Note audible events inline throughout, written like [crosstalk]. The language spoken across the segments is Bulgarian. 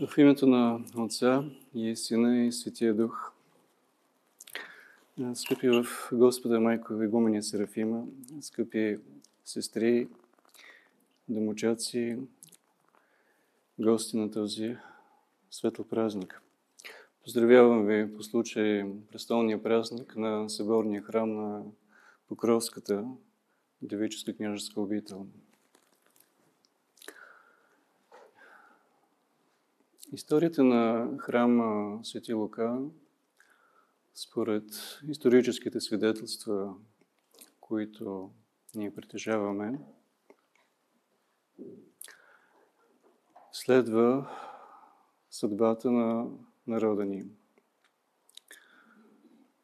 В името на Отца и Сина и Светия Дух. Скъпи в Господа Майко Игумени Серафима, скъпи сестри, домочаци, гости на този светъл празник. Поздравявам ви по случай престолния празник на съборния храм на Покровската девическа княжеска обител. Историята на храма Свети Лука, според историческите свидетелства, които ние притежаваме, следва съдбата на народа ни.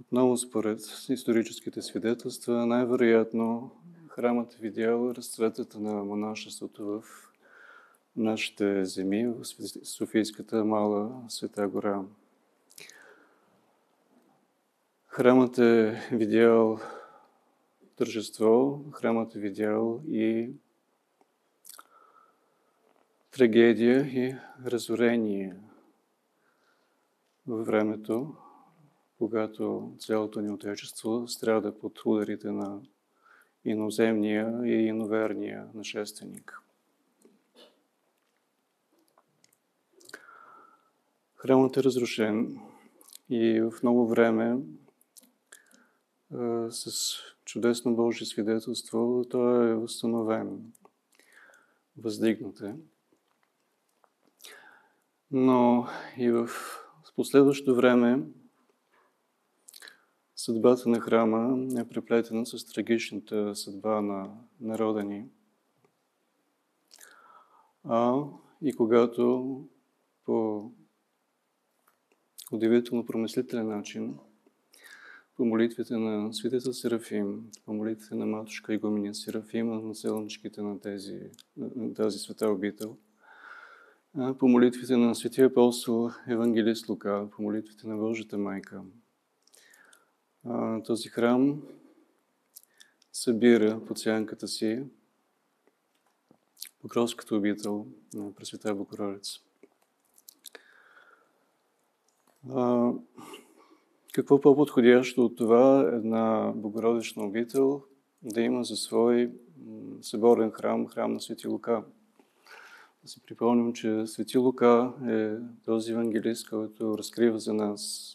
Отново според историческите свидетелства, най-вероятно храмът е видял разцветата на монашеството в нашите земи, в Софийската мала Света гора. Храмът е видял тържество, храмът е видял и трагедия и разорение във времето, когато цялото ни отечество страда под ударите на иноземния и иноверния нашественик. Храмът е разрушен и в много време с чудесно Божие свидетелство той е възстановен, въздигнат е. Но и в последващото време съдбата на храма е преплетена с трагичната съдба на народа ни. А и когато по удивително промислителен начин, по молитвите на святител Серафим, по молитвите на матушка Игуменя Серафим, на населничките на, тези, на тази света обител, по молитвите на светия апостол Евангелист Лука, по молитвите на Божията майка. Този храм събира под сянката си Покровската обител на Пресвета Богородица. Какво по-подходящо от това една богородична обител да има за свой съборен храм, храм на Свети Лука? Да си припомним, че Свети Лука е този евангелист, който разкрива за нас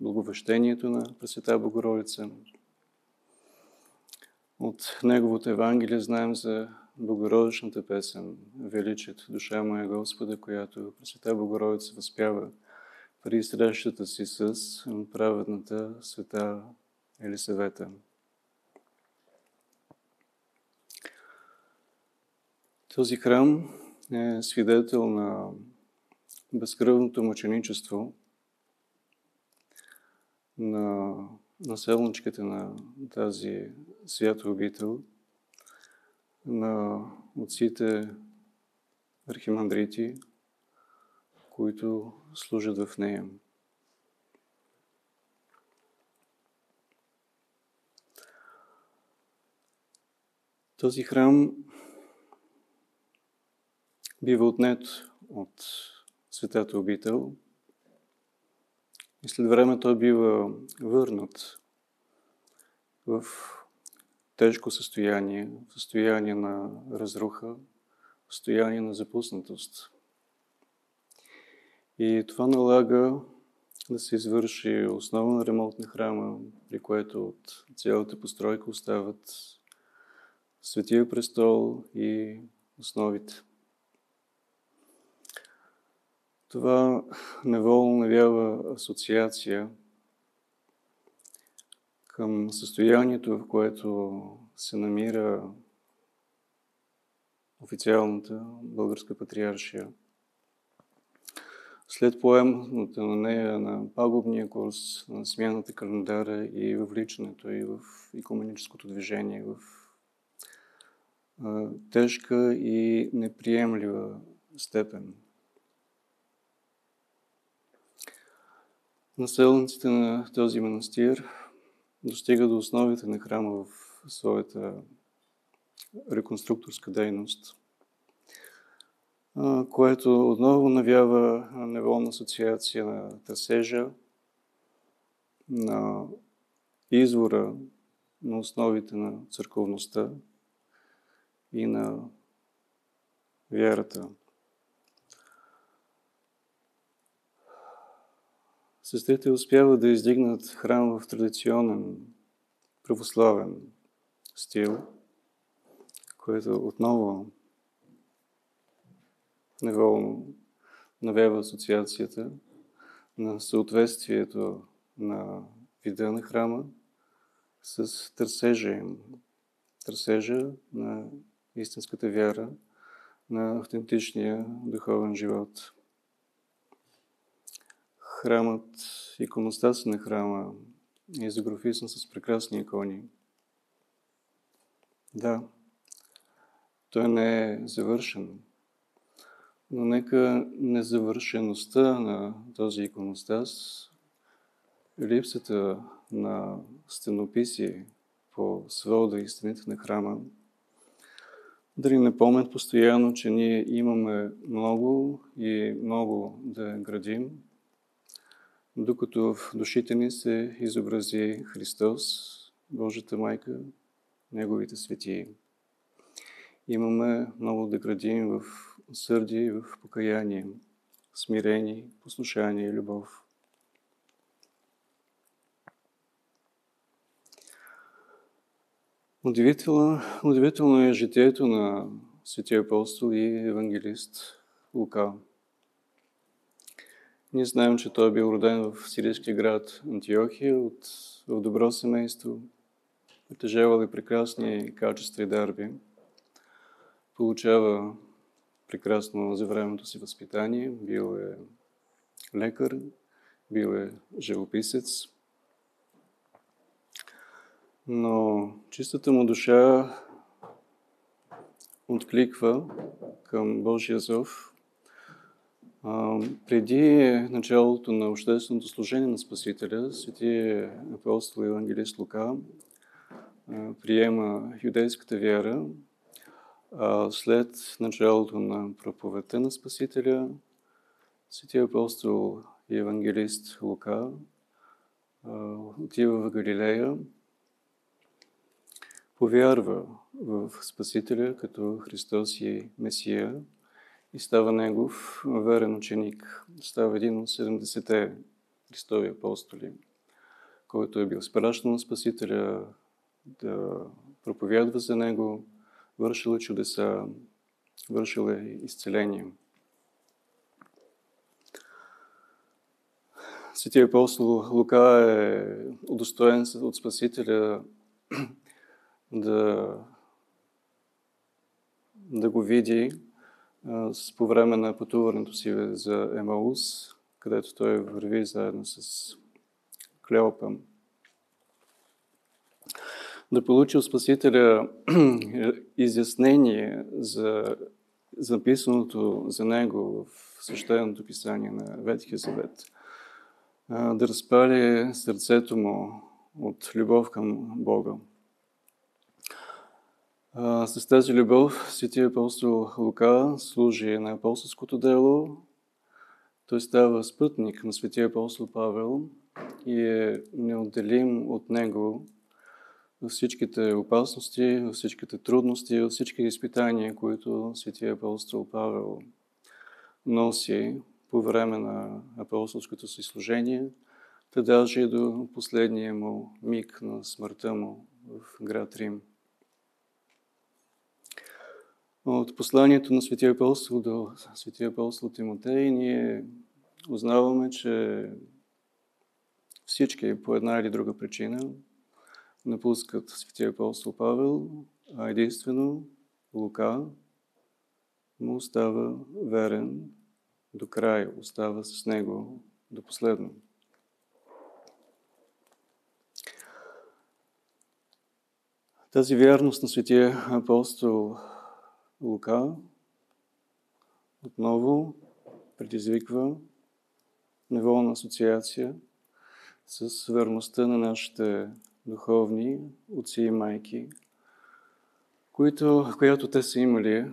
благовещението на Пресвета Богородица. От неговото Евангелие знаем за Богородичната песен Величието, душа моя Господа, която Пресвета Богородица възпява – при срещата си с праведната света Елисавета. Този храм е свидетел на безкръвното мъченичество на населничките на тази свята обител, на отците архимандрити, които служат в нея. Този храм бива отнет от светата обител и след време той бива върнат в тежко състояние, в състояние на разруха, в състояние на запуснатост. И това налага да се извърши основен ремонт на храма, при което от цялата постройка остават Светия престол и основите. Това неволно навява асоциация към състоянието, в което се намира официалната българска патриаршия – след поемането на нея на пагубния курс, на смяната календара и въвличането и в економическото движение, в тежка и неприемлива степен. Населниците на този манастир достигат до основите на храма в своята реконструкторска дейност – което отново навява неволна асоциация на търсежа, на извора на основите на църковността и на вярата. Сестрите успяват да издигнат храм в традиционен православен стил, което отново неволно навява асоциацията на съответствието на вида на храма с търсежа им, търсежа на истинската вяра, на автентичния духовен живот. Храмът, иконостаса на храма е заграфисан с прекрасни икони. Да, той не е завършен, но нека незавършеността на този иконостас, липсата на стенописи по свода и стените на храма, да ни напомнят постоянно, че ние имаме много и много да градим, докато в душите ни се изобрази Христос, Божията майка, Неговите светии. Имаме много да градим в сърди, в покаяние, смирение, послушание и любов. Удивително, удивително е житието на светия апостол и евангелист Лука. Ние знаем, че той е бил роден в сирийския град Антиохия от, в добро семейство, притежавал и прекрасни качества и дарби, получава прекрасно за времето си възпитание, бил е лекар, бил е живописец, но чистата му душа след началото на проповедта на Спасителя, свети апостол и евангелист Лука отива в Галилея, повярва в Спасителя като Христос и Месия и става Негов верен ученик. Става един от 70-те Христови апостоли, който е бил спращан на Спасителя да проповядва за Него, вършил е чудеса, вършил е изцеление. Светия апостол Лука е удостоен от Спасителя [clears throat] да, да го види по време на пътуването си за Емаус, където той върви заедно с Клеопа. Да получи от Спасителя [clears throat] изяснение за записаното за него в свещеното писание на Ветхия Завет. Да разпали сърцето му от любов към Бога. С тази любов светия апостол Лука служи на апостолското дело. Той става спътник на светия апостол Павел и е неотделим от него във всичките опасности, във всичките трудности, във всички изпитания, които светия апостол Павел носи по време на апостолското си служение, да даже и до последния му миг на смъртта му в град Рим. От посланието на Светия апостол до Светия апостол Тимотей ние узнаваме, че всички по една или друга причина напускат Светия апостол Павел, а единствено Лука му остава верен до край, остава с него до последно. Тази вярност на Светия апостол Лука отново предизвиква неволна асоциация с верността на нашите духовни отци и майки, които, която те са имали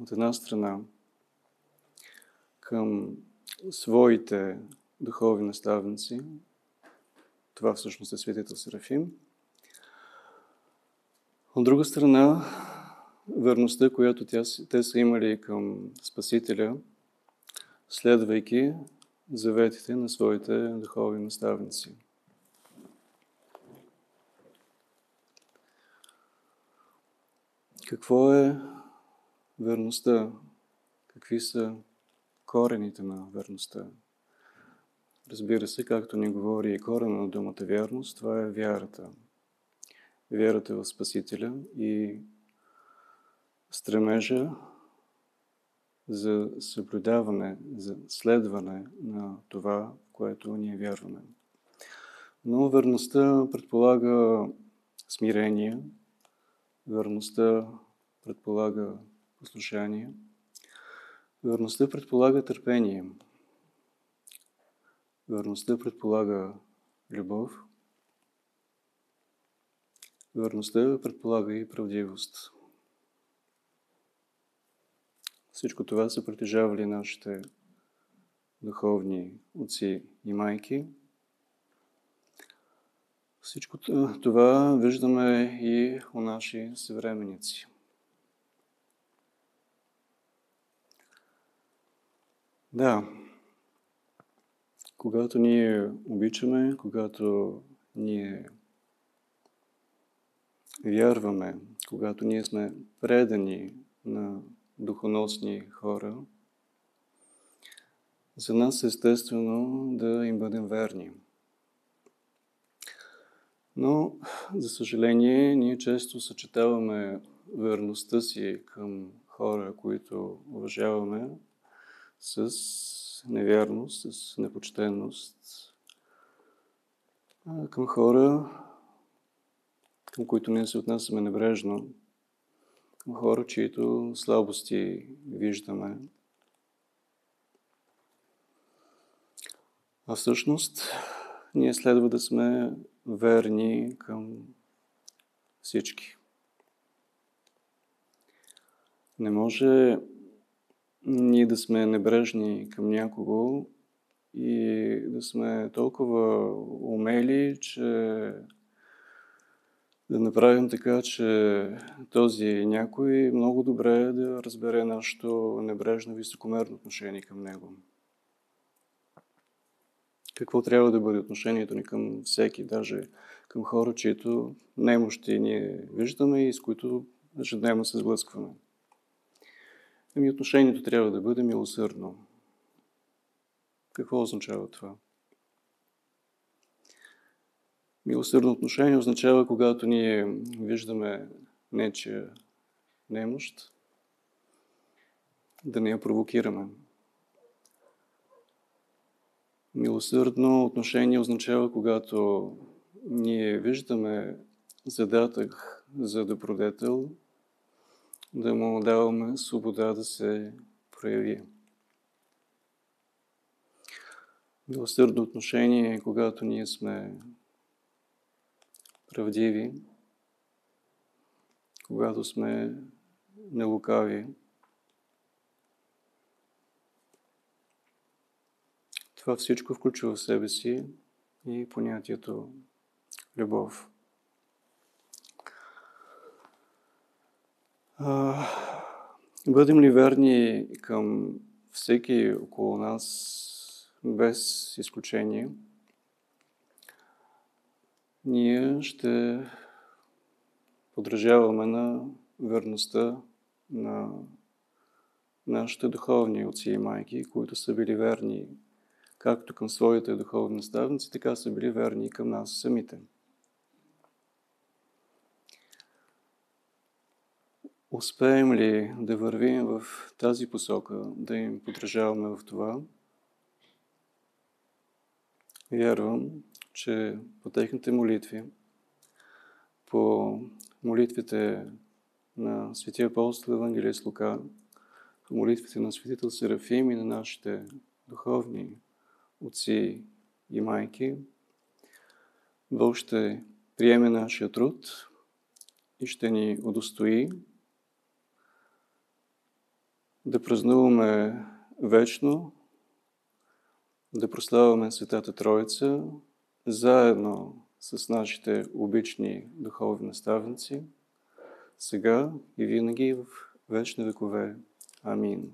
от една страна към своите духовни наставници, това всъщност е светител Серафим, от друга страна, верността, която тя, те са имали към Спасителя, следвайки заветите на своите духовни наставници. Какво е верността? Какви са корените на верността? Разбира се, както ни говори и корена на думата вярност, това е вярата. Вярата в Спасителя и стремежа за съблюдаване, за следване на това, което ние вярваме. Но верността предполага смирение, верността предполага послушание, верността предполага търпение, верността предполага любов, верността предполага и правдивост. Всичко това са притежавали нашите духовни отци и майки. Всичко това виждаме и у наши съвременници. Да, когато ние обичаме, когато ние вярваме, когато ние сме предани на духоносни хора, за нас е естествено да им бъдем верни. Но, за съжаление, ние често съчетаваме верността си към хора, които уважаваме, с невярност, с непочтенност, към хора, към които ние се отнасяме небрежно, хора, чието слабости виждаме. А всъщност ние следва да сме верни към всички. Не може ние да сме небрежни към някого и да сме толкова умели, че да направим така, че този някой много добре да разбере нашето небрежно високомерно отношение към него. Какво трябва да бъде отношението ни към всеки, даже към хора, чието немощи ние виждаме и с които ежедневно се сблъскваме. Ами отношението трябва да бъде милосърдно. Какво означава това? Милосърдно отношение означава, когато ние виждаме нечия немощ, да не я провокираме. Милосърдно отношение означава, когато ние виждаме задатък за добродетел, да му даваме свобода да се прояви. Милосърдно отношение е когато ние сме правдиви, когато сме нелукави. Това всичко включва в себе си и понятието любов. А, бъдем ли верни към всеки около нас, без изключение – ние ще подражаваме на верността на нашите духовни отци и майки, които са били верни както към своите духовни наставници, така са били верни и към нас самите. Успеем ли да вървим в тази посока, да им подражаваме в това? Вярвам, че по техните молитви, по молитвите на светия апостол Евангелист Лука, по молитвите на светител Серафим и на нашите духовни отци и майки, Бог ще приеме нашия труд и ще ни удостои да празнуваме вечно, да прославяме Светата Троица, заедно с нашите обични духовни наставници, сега и винаги в вечни векове. Амин.